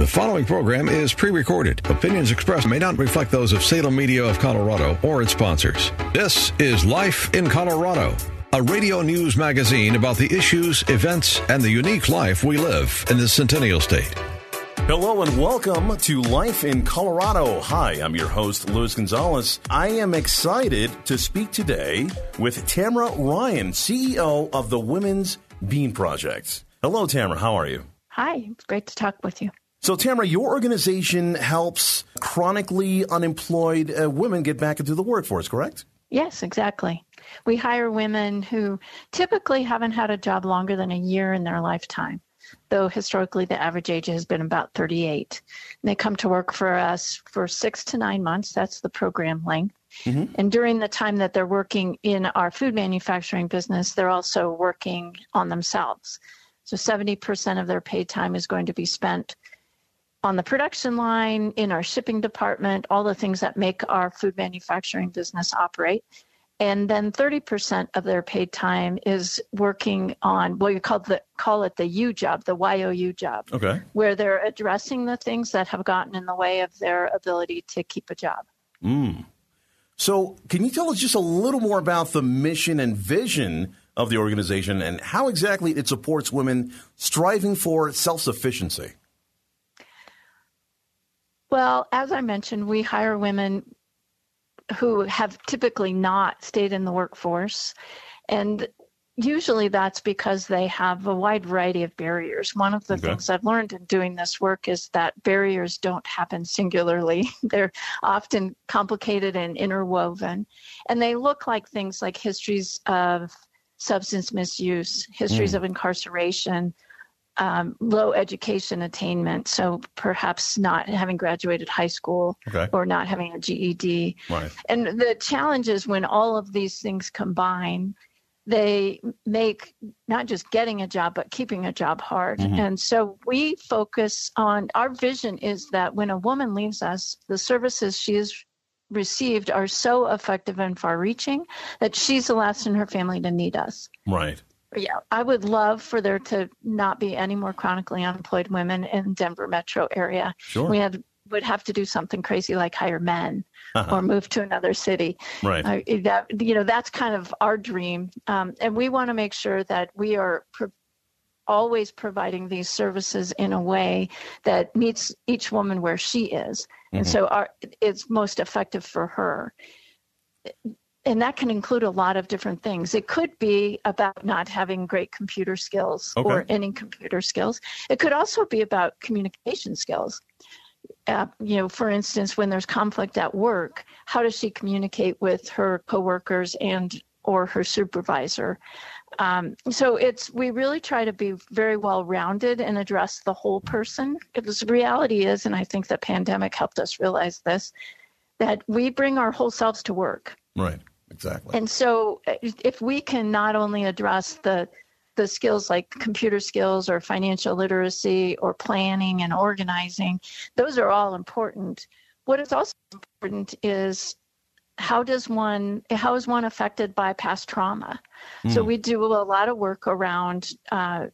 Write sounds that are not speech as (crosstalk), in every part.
The following program is pre recorded. Opinions expressed may not reflect those of Salem Media of Colorado or its sponsors. This is Life in Colorado, a radio news magazine about the issues, events, and the unique life we live in the Centennial State. Hello and welcome to Life in Colorado. Hi, I'm your host, Luis Gonzalez. I am excited to speak today with Tamara Ryan, CEO of the Women's Bean Project. Hello, Tamara. How are you? Hi, it's great to talk with you. So, Tamara, your organization helps chronically unemployed uh, women get back into the workforce, correct? Yes, exactly. We hire women who typically haven't had a job longer than a year in their lifetime, though historically the average age has been about 38. And they come to work for us for six to nine months. That's the program length. Mm-hmm. And during the time that they're working in our food manufacturing business, they're also working on themselves. So 70% of their paid time is going to be spent on the production line, in our shipping department, all the things that make our food manufacturing business operate. And then 30% of their paid time is working on what you call the call it the U job, the YOU job. Okay. Where they're addressing the things that have gotten in the way of their ability to keep a job. Mm. So, can you tell us just a little more about the mission and vision of the organization and how exactly it supports women striving for self sufficiency? Well, as I mentioned, we hire women who have typically not stayed in the workforce. And usually that's because they have a wide variety of barriers. One of the okay. things I've learned in doing this work is that barriers don't happen singularly, (laughs) they're often complicated and interwoven. And they look like things like histories of substance misuse, histories mm. of incarceration, um, low education attainment, so perhaps not having graduated high school okay. or not having a GED. Right. And the challenge is when all of these things combine, they make not just getting a job, but keeping a job hard. Mm-hmm. And so we focus on our vision is that when a woman leaves us, the services she has received are so effective and far reaching that she's the last in her family to need us. Right yeah, I would love for there to not be any more chronically unemployed women in Denver metro area. Sure. We had would have to do something crazy like hire men uh-huh. or move to another city. Right. Uh, that you know that's kind of our dream, um, and we want to make sure that we are. Pro- always providing these services in a way that meets each woman where she is mm-hmm. and so our, it's most effective for her and that can include a lot of different things. It could be about not having great computer skills okay. or any computer skills. It could also be about communication skills. Uh, you know, for instance, when there's conflict at work, how does she communicate with her coworkers and or her supervisor? Um, so it's we really try to be very well rounded and address the whole person. Because the reality is, and I think the pandemic helped us realize this, that we bring our whole selves to work. Right. Exactly. And so uh, if we can not only address the the skills like computer skills or financial literacy or planning and organizing, those are all important. What is also important is how does one how is one affected by past trauma? Mm. So hmm. we do a lot of work around uh,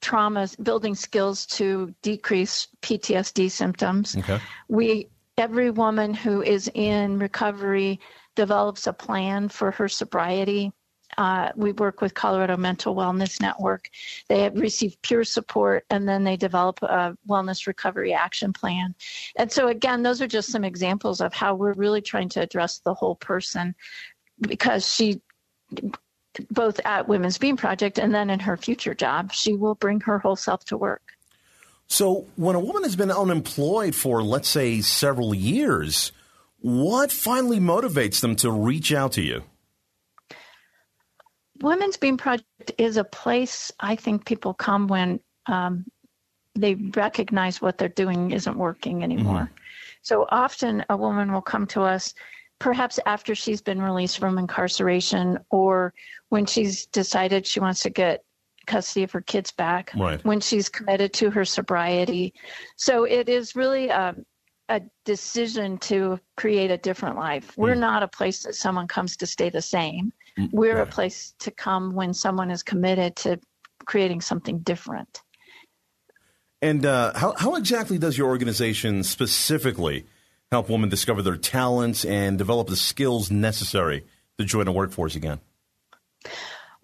trauma, building skills to decrease PTSD symptoms. Okay. We every woman who is in recovery develops a plan for her sobriety. Uh, we work with Colorado Mental Wellness Network. They receive peer support and then they develop a wellness recovery action plan. And so, again, those are just some examples of how we're really trying to address the whole person because she, both at Women's Bean Project and then in her future job, she will bring her whole self to work. So, when a woman has been unemployed for, let's say, several years, what finally motivates them to reach out to you? Women's Bean Project is a place I think people come when um, they recognize what they're doing isn't working anymore. Mm-hmm. So often a woman will come to us perhaps after she's been released from incarceration or when she's decided she wants to get custody of her kids back, right. when she's committed to her sobriety. So it is really a, a decision to create a different life. We're mm. not a place that someone comes to stay the same. Mm, We're right. a place to come when someone is committed to creating something different. And uh, how, how exactly does your organization specifically help women discover their talents and develop the skills necessary to join a workforce again?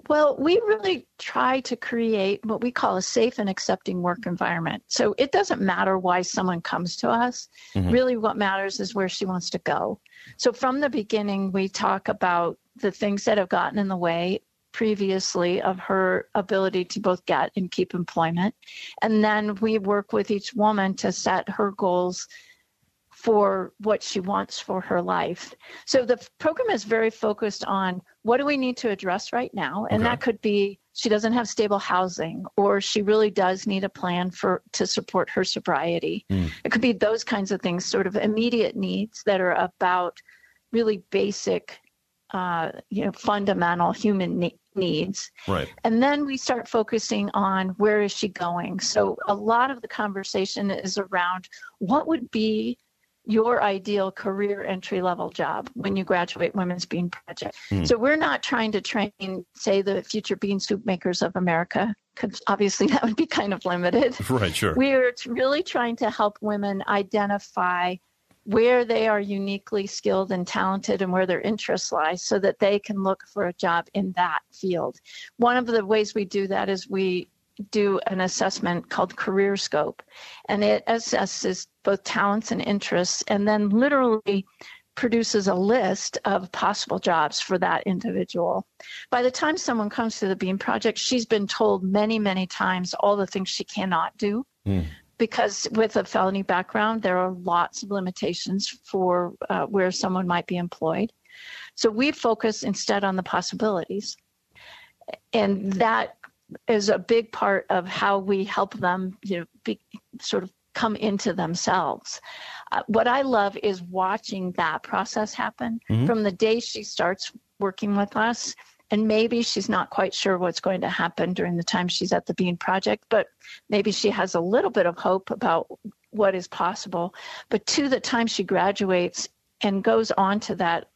Well, we really try to create what we call a safe and accepting work environment. So it doesn't matter why someone comes to us. Mm-hmm. Really, what matters is where she wants to go. So from the beginning, we talk about the things that have gotten in the way previously of her ability to both get and keep employment. And then we work with each woman to set her goals for what she wants for her life. So the program is very focused on what do we need to address right now, and okay. that could be she doesn't have stable housing or she really does need a plan for to support her sobriety. Mm. It could be those kinds of things, sort of immediate needs that are about really basic uh, you know fundamental human ne- needs right and then we start focusing on where is she going so a lot of the conversation is around what would be your ideal career entry level job when you graduate Women's Bean Project. Hmm. So we're not trying to train, say, the future bean soup makers of America, because obviously (laughs) that would be kind of limited. (laughs) Right, sure. We're really trying to help women identify where they are uniquely skilled and talented and where their interests lie so that they can look for a job in that field. One of the ways we do that is we do an assessment called Career Scope, and it assesses both talents and interests, and then literally produces a list of possible jobs for that individual. By the time someone comes to the Bean Project, she's been told many, many times all the things she cannot do. Mm. Because with a felony background, there are lots of limitations for uh, where someone might be employed. So we focus instead on the possibilities. And that is a big part of how we help them, you know, be, sort of come into themselves. Uh, what I love is watching that process happen mm-hmm. from the day she starts working with us. And maybe she's not quite sure what's going to happen during the time she's at the Bean Project, but maybe she has a little bit of hope about what is possible. But to the time she graduates and goes on to that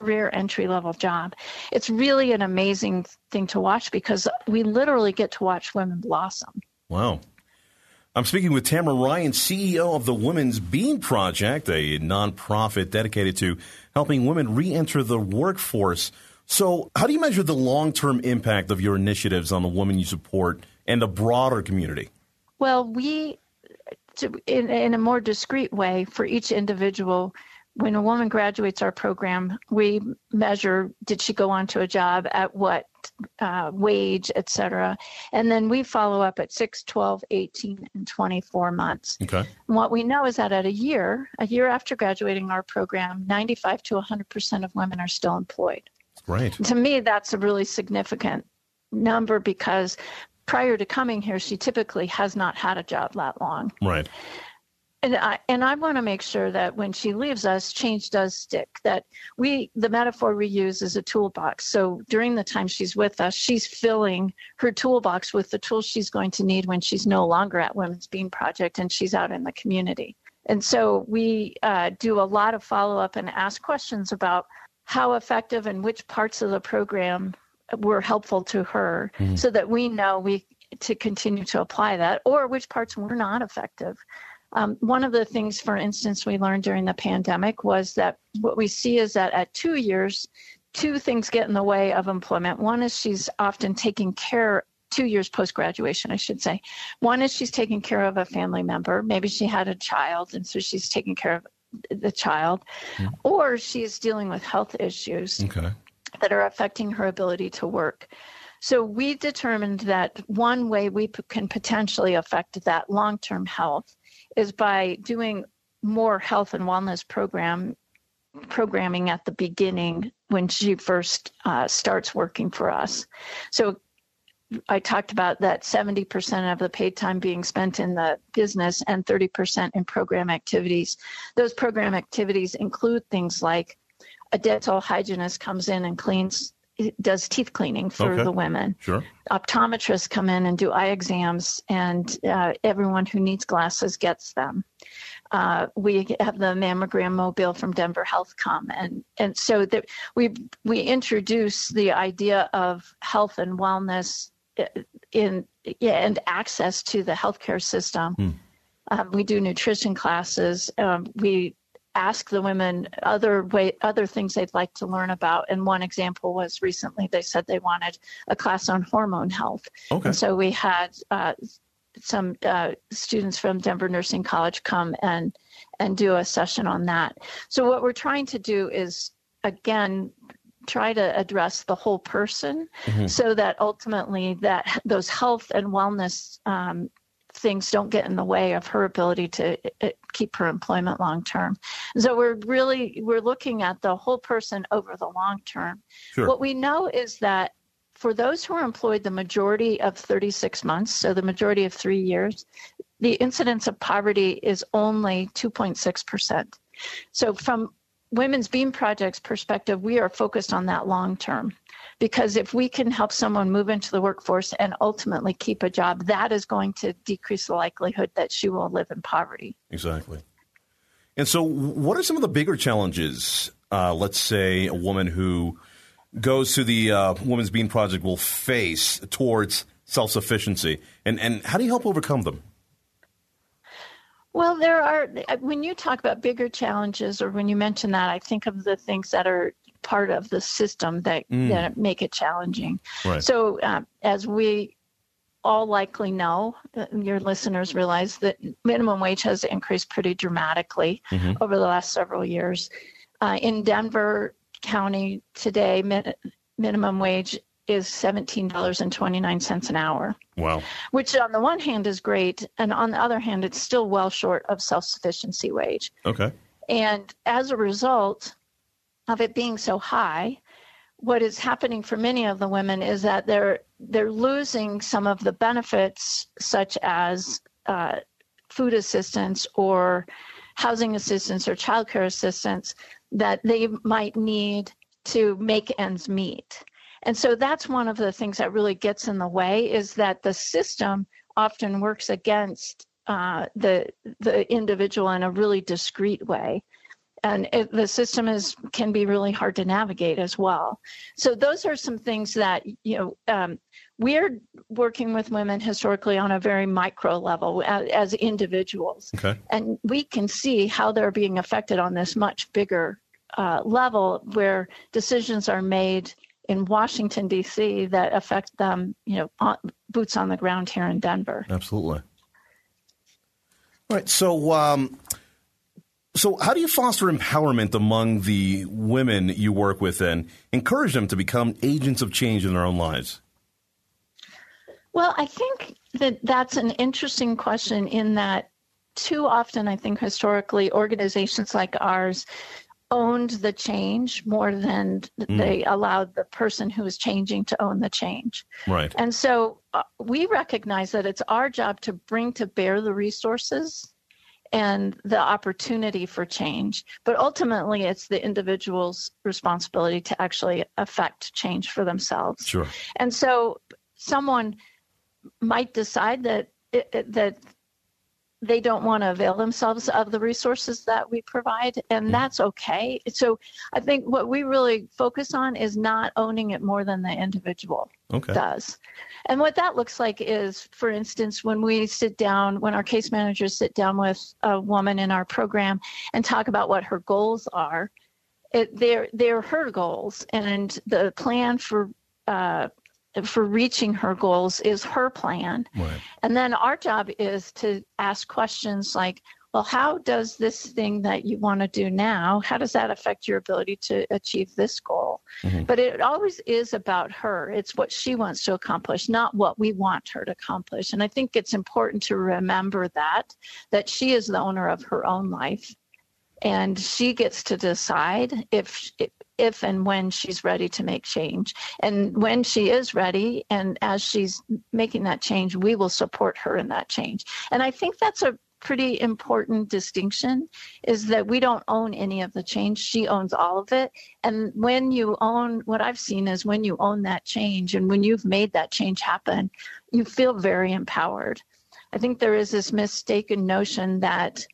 career entry level job. It's really an amazing thing to watch because we literally get to watch women blossom. Wow. I'm speaking with Tamara Ryan, CEO of the Women's Bean Project, a nonprofit dedicated to helping women re enter the workforce. So, how do you measure the long term impact of your initiatives on the women you support and the broader community? Well, we, to, in, in a more discreet way, for each individual, when a woman graduates our program, we measure did she go on to a job at what uh, wage, et cetera. And then we follow up at 6, 12, 18, and 24 months. Okay. And what we know is that at a year, a year after graduating our program, 95 to 100% of women are still employed. Right. To me, that's a really significant number because prior to coming here, she typically has not had a job that long. Right. And I, and I want to make sure that when she leaves us, change does stick. That we, the metaphor we use is a toolbox. So during the time she's with us, she's filling her toolbox with the tools she's going to need when she's no longer at Women's Bean Project and she's out in the community. And so we uh, do a lot of follow up and ask questions about how effective and which parts of the program were helpful to her mm-hmm. so that we know we to continue to apply that or which parts were not effective um, one of the things, for instance, we learned during the pandemic was that what we see is that at two years, two things get in the way of employment. One is she's often taking care two years post graduation, I should say. One is she's taking care of a family member. Maybe she had a child, and so she's taking care of the child, mm. or she's dealing with health issues okay. that are affecting her ability to work. So we determined that one way we p- can potentially affect that long term health is by doing more health and wellness program programming at the beginning when she first uh, starts working for us. So I talked about that 70% of the paid time being spent in the business and 30% in program activities. Those program activities include things like a dental hygienist comes in and cleans does teeth cleaning for Okay. the women. Sure. Optometrists come in and do eye exams, and uh, everyone who needs glasses gets them. Uh, we have the mammogram mobile from Denver Health come, and and so that we we introduce the idea of health and wellness uh, in yeah, and access to the healthcare system. Um, we do nutrition classes. Um, we ask the women other way other things they'd like to learn about. And one example was recently they said they wanted a class on hormone health. Okay. and so we had uh, some uh, students from denver nursing college come and and do a session on that. So what we're trying to do is again try to address the whole person so that ultimately that those health and wellness um, things don't get in the way of her ability to uh, keep her employment long term. So we're really we're looking at the whole person over the long term. Sure. What we know is that for those who are employed the majority of 36 months, so the majority of 3 years, the incidence of poverty is only 2.6%. So from Women's Bean Project's perspective, we are focused on that long term because if we can help someone move into the workforce and ultimately keep a job, that is going to decrease the likelihood that she will live in poverty. Exactly. And so, what are some of the bigger challenges? Uh, let's say a woman who goes to the uh, Women's Bean Project will face towards self sufficiency, and and how do you help overcome them? Well, there are, when you talk about bigger challenges or when you mention that, I think of the things that are part of the system that, that make it challenging. Right. So, um, as we all likely know, uh, your listeners realize that minimum wage has increased pretty dramatically over the last several years. Uh, in Denver County today, min- minimum wage is $17.29 an hour Wow. which on the one hand is great, and on the other hand, it's still well short of self sufficiency wage. Okay. And as a result of it being so high, what is happening for many of the women is that they're they're losing some of the benefits, such as uh, food assistance or housing assistance or childcare assistance that they might need to make ends meet. And so that's one of the things that really gets in the way is that the system often works against uh, the the individual in a really discreet way, and it, the system is can be really hard to navigate as well. So those are some things that you know um, we're working with women historically on a very micro level as, as individuals, Okay. and we can see how they're being affected on this much bigger uh, level where decisions are made in Washington D.C. that affect them, you know, on, boots on the ground here in Denver. Absolutely. All right. So, um, so how do you foster empowerment among the women you work with and encourage them to become agents of change in their own lives? Well, I think that that's an interesting question in that too often, I think historically, organizations like ours owned the change more than they allowed the person who is changing to own the change. Right. And so uh, we recognize that it's our job to bring to bear the resources and the opportunity for change. But ultimately, it's the individual's responsibility to actually affect change for themselves. Sure. And so someone might decide that it, that they don't want to avail themselves of the resources that we provide, and that's okay. So I think what we really focus on is not owning it more than the individual Okay. does. And what that looks like is, for instance, when we sit down, when our case managers sit down with a woman in our program and talk about what her goals are, it, they're they're her goals, and the plan for uh, for reaching her goals is her plan. Right. And then our job is to ask questions like, well, how does this thing that you want to do now, how does that affect your ability to achieve this goal? Mm-hmm. But it always is about her. It's what she wants to accomplish, not what we want her to accomplish. And I think it's important to remember that, that she is the owner of her own life and she gets to decide if if and when she's ready to make change. And when she is ready, and as she's making that change, we will support her in that change. And I think that's a pretty important distinction is that we don't own any of the change. She owns all of it. And when you own, what I've seen is when you own that change and when you've made that change happen, you feel very empowered. I think there is this mistaken notion that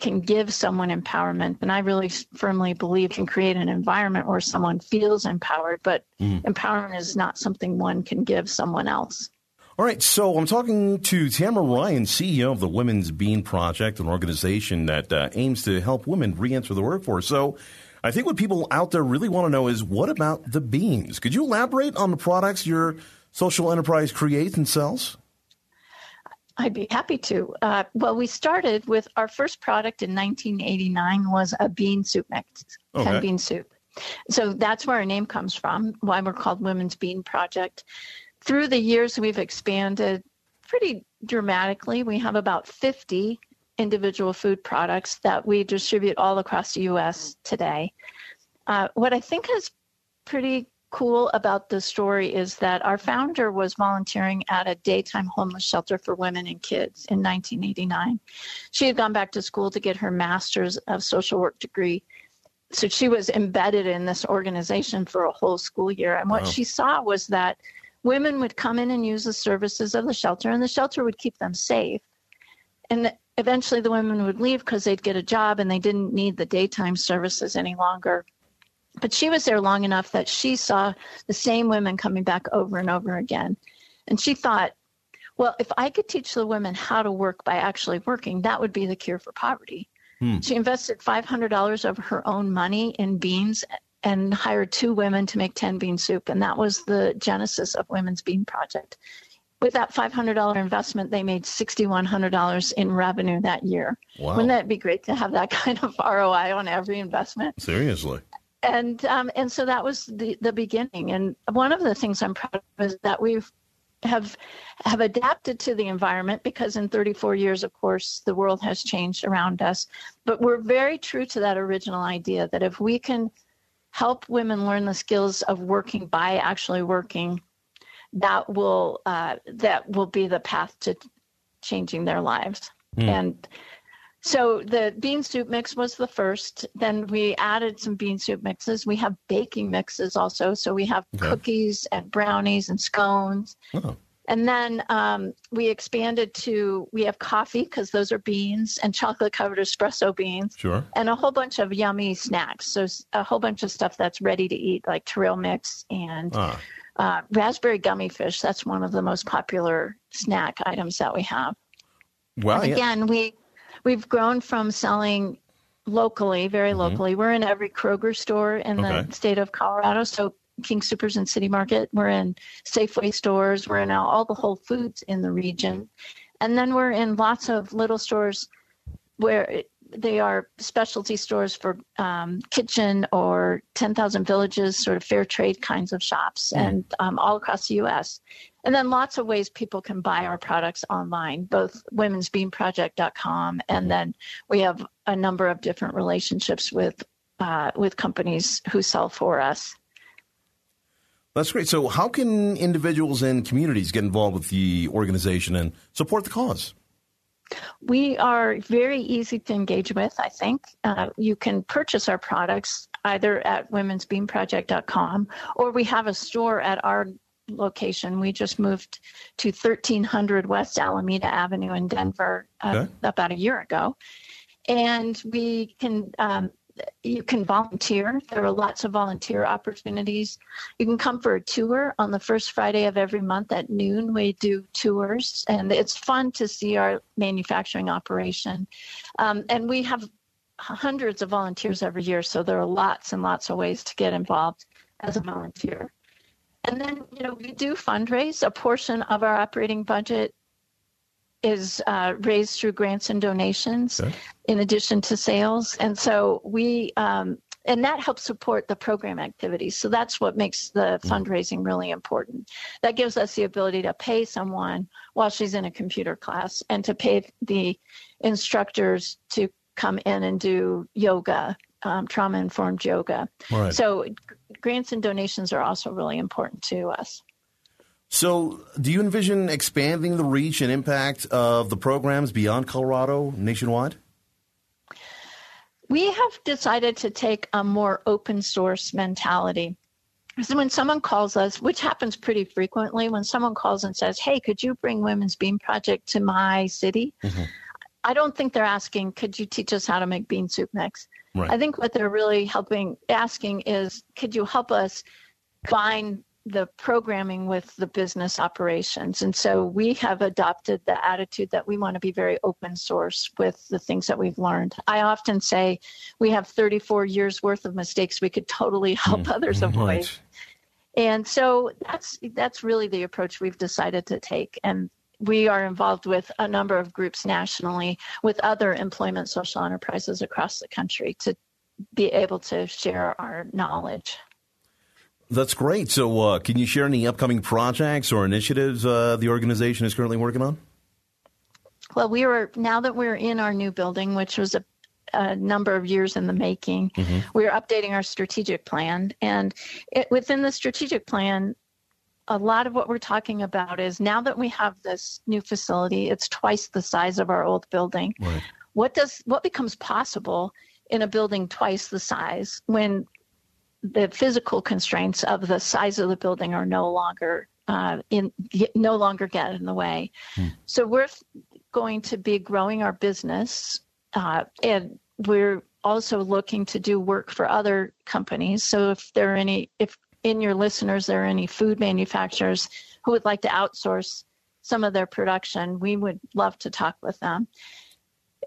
can give someone empowerment. And I really firmly believe can create an environment where someone feels empowered, but mm. empowerment is not something one can give someone else. All right, so I'm talking to Tamara Ryan, CEO of the Women's Bean Project, an organization that uh, aims to help women re-enter the workforce. So, I think what people out there really want to know is what about the beans? Could you elaborate on the products your social enterprise creates and sells? I'd be happy to. Uh, well, we started with our first product in 1989 was a bean soup mix, okay. 10 bean soup. So that's where our name comes from, why we're called Women's Bean Project through the years, we've expanded pretty dramatically. We have about 50 individual food products that we distribute all across the U.S. today. Uh, what I think is pretty cool about the story is that our founder was volunteering at a daytime homeless shelter for women and kids in 1989. She had gone back to school to get her master's of social work degree. So she was embedded in this organization for a whole school year. And what wow. she saw was that women would come in and use the services of the shelter, and the shelter would keep them safe. And eventually the women would leave because they'd get a job and they didn't need the daytime services any longer. But she was there long enough that she saw the same women coming back over and over again. And she thought, well, if I could teach the women how to work by actually working, that would be the cure for poverty. Hmm. She invested $500 of her own money in beans and hired two women to make 10 bean soup. And that was the genesis of Women's Bean Project. With that $500 investment, they made $6,100 in revenue that year. Wow. Wouldn't that be great to have that (laughs) kind of ROI on every investment? Seriously. And um, and so that was the, the beginning. And one of the things I'm proud of is that we've have have adapted to the environment because in 34 years of course the world has changed around us but we're very true to that original idea that if we can help women learn the skills of working by actually working that will uh, that will be the path to changing their lives mm. and so the bean soup mix was the first then we added some bean soup mixes we have baking mixes also so we have okay. cookies and brownies and scones oh. And then um, we expanded to we have coffee because those are beans and chocolate covered espresso beans. Sure. And a whole bunch of yummy snacks. So a whole bunch of stuff that's ready to eat, like trail mix and ah. uh, raspberry gummy fish. That's one of the most popular snack items that we have. Well, and again, yeah. we we've grown from selling locally, very mm-hmm. locally. We're in every Kroger store in okay. the state of Colorado. So King Supers and City Market. We're in Safeway stores. We're in all the Whole Foods in the region. And then we're in lots of little stores where they are specialty stores for um, kitchen or 10,000 villages, sort of fair trade kinds of shops, mm. and um, all across the U.S. And then lots of ways people can buy our products online, both womensbeanproject.com, and then we have a number of different relationships with uh, with companies who sell for us. That's great. So, how can individuals and communities get involved with the organization and support the cause? We are very easy to engage with, I think. Uh, you can purchase our products either at womensbeanproject.com or we have a store at our location. We just moved to 1300 West Alameda Avenue in Denver uh, okay. about a year ago. And we can um, you can volunteer. There are lots of volunteer opportunities. You can come for a tour on the first Friday of every month at noon. We do tours, and it's fun to see our manufacturing operation. Um, and we have hundreds of volunteers every year, so there are lots and lots of ways to get involved as a volunteer. And then, you know, we do fundraise. A portion of our operating budget is uh, raised through grants and donations okay. in addition to sales. And so we, um, and that helps support the program activities. So that's what makes the mm. fundraising really important. That gives us the ability to pay someone while she's in a computer class and to pay the instructors to come in and do yoga um, trauma informed yoga. Right. So grants and donations are also really important to us. So, do you envision expanding the reach and impact of the programs beyond Colorado nationwide? We have decided to take a more open source mentality. So when someone calls us, which happens pretty frequently, when someone calls and says, Hey, could you bring Women's Bean Project to my city? Mm-hmm. I don't think they're asking, Could you teach us how to make bean soup mix? Right. I think what they're really helping asking is, Could you help us find the programming with the business operations. And so we have adopted the attitude that we want to be very open source with the things that we've learned. I often say we have 34 years worth of mistakes we could totally help mm, others avoid. Right. And so that's that's really the approach we've decided to take and we are involved with a number of groups nationally with other employment social enterprises across the country to be able to share our knowledge. That's great. So, uh, can you share any upcoming projects or initiatives uh, the organization is currently working on? Well, we were now that we're in our new building, which was a, a number of years in the making. Mm-hmm. We are updating our strategic plan, and it, within the strategic plan, a lot of what we're talking about is now that we have this new facility, it's twice the size of our old building. Right. What does what becomes possible in a building twice the size when the physical constraints of the size of the building are no longer uh, in no longer get in the way. Hmm. So we're going to be growing our business, uh, and we're also looking to do work for other companies. So if there are any, if in your listeners there are any food manufacturers who would like to outsource some of their production, we would love to talk with them.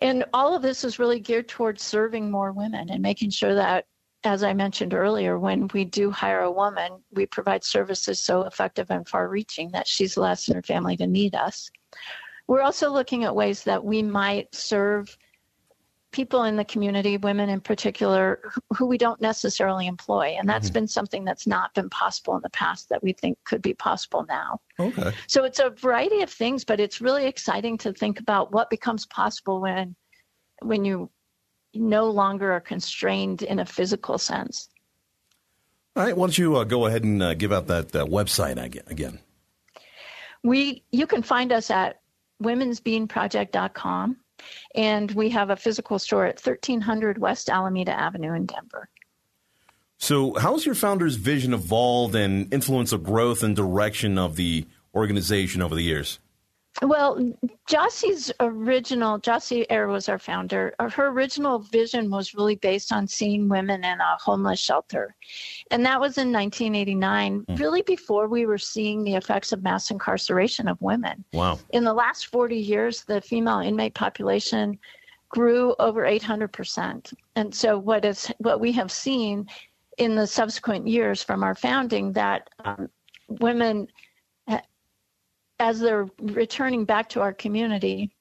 And all of this is really geared towards serving more women and making sure that as I mentioned earlier, when we do hire a woman, we provide services so effective and far reaching that she's less in her family to need us. We're also looking at ways that we might serve people in the community, women in particular, who we don't necessarily employ. And that's mm-hmm. been something that's not been possible in the past that we think could be possible now. Okay. So it's a variety of things, but it's really exciting to think about what becomes possible when when you no longer are constrained in a physical sense. All right, why don't you uh, go ahead and uh, give out that uh, website again? We you can find us at womensbeanproject.com, and we have a physical store at 1300 West Alameda Avenue in Denver. So, how's your founder's vision evolved and influence the growth and direction of the organization over the years? Well, Jossy's original, Jossy Eyre was our founder. Uh, her original vision was really based on seeing women in a homeless shelter. And that was in 1989, mm. really before we were seeing the effects of mass incarceration of women. Wow. In the last 40 years, the female inmate population grew over 800%. And so what is what we have seen in the subsequent years from our founding that um, women as they're returning back to our community,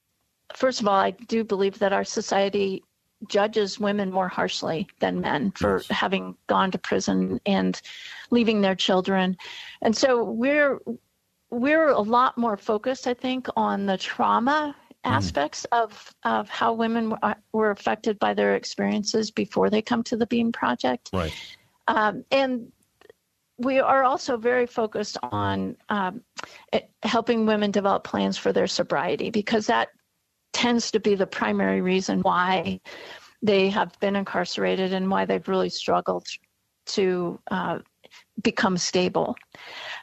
first of all, I do believe that our society judges women more harshly than men for yes. having gone to prison and leaving their children. And so we're we're a lot more focused, I think, on the trauma mm. aspects of, of how women were affected by their experiences before they come to the Bean Project. Right. Um, and we are also very focused on um, helping women develop plans for their sobriety because that tends to be the primary reason why they have been incarcerated and why they've really struggled to uh, become stable.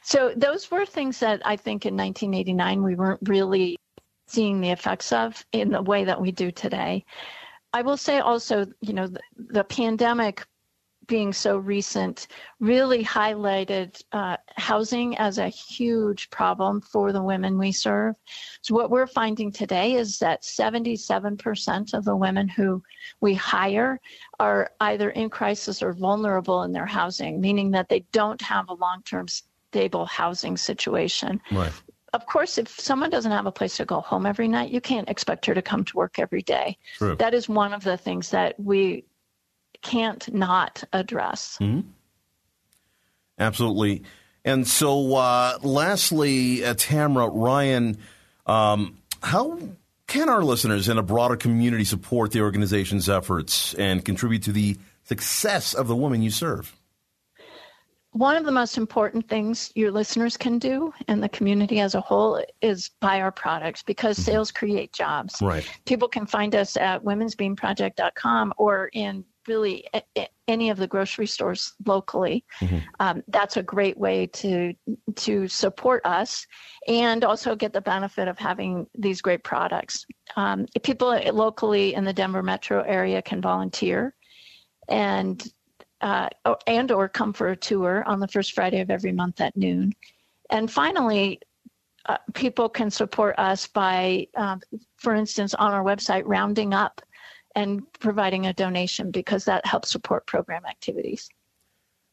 So those were things that I think in 1989 we weren't really seeing the effects of in the way that we do today. I will say also, you know, the, the pandemic being so recent really highlighted uh, housing as a huge problem for the women we serve. So, what we're finding today is that 77% of the women who we hire are either in crisis or vulnerable in their housing, meaning that they don't have a long term stable housing situation. Right. Of course, if someone doesn't have a place to go home every night, you can't expect her to come to work every day. True. That is one of the things that we can't not address. Mm-hmm. Absolutely. And so, uh, lastly, uh, Tamara Ryan, um, how can our listeners and a broader community support the organization's efforts and contribute to the success of the women you serve? One of the most important things your listeners can do and the community as a whole is buy our products because mm-hmm. sales create jobs. Right. People can find us at womensbeanproject.com or in really any of the grocery stores locally. Mm-hmm. Um, that's a great way to to support us and also get the benefit of having these great products. Um, people locally in the Denver metro area can volunteer and uh, and or come for a tour on the first Friday of every month at noon. And finally, uh, people can support us by, uh, for instance, on our website, rounding up and providing a donation because that helps support program activities.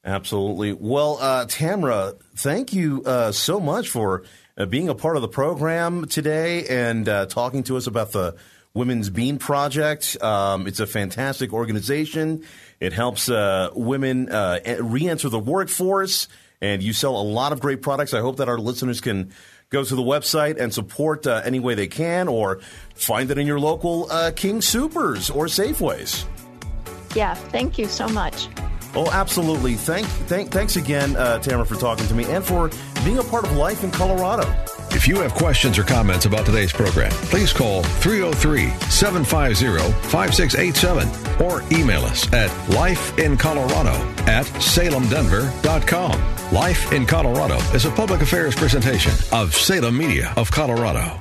Absolutely. Well, uh, Tamra, thank you uh, so much for uh, being a part of the program today and uh, talking to us about the Women's Bean Project. Um, it's a fantastic organization. It helps uh, women uh, re enter the workforce, and you sell a lot of great products. I hope that our listeners can go to the website and support uh, any way they can or find it in your local uh, King Supers or Safeways. Yeah, thank you so much. Oh, absolutely. Thank, thank, thanks again, uh, Tamara, for talking to me and for being a part of life in Colorado. If you have questions or comments about today's program, please call 303 750 5687 or email us at lifeincolorado at salemdenver.com. Life in Colorado is a public affairs presentation of Salem Media of Colorado.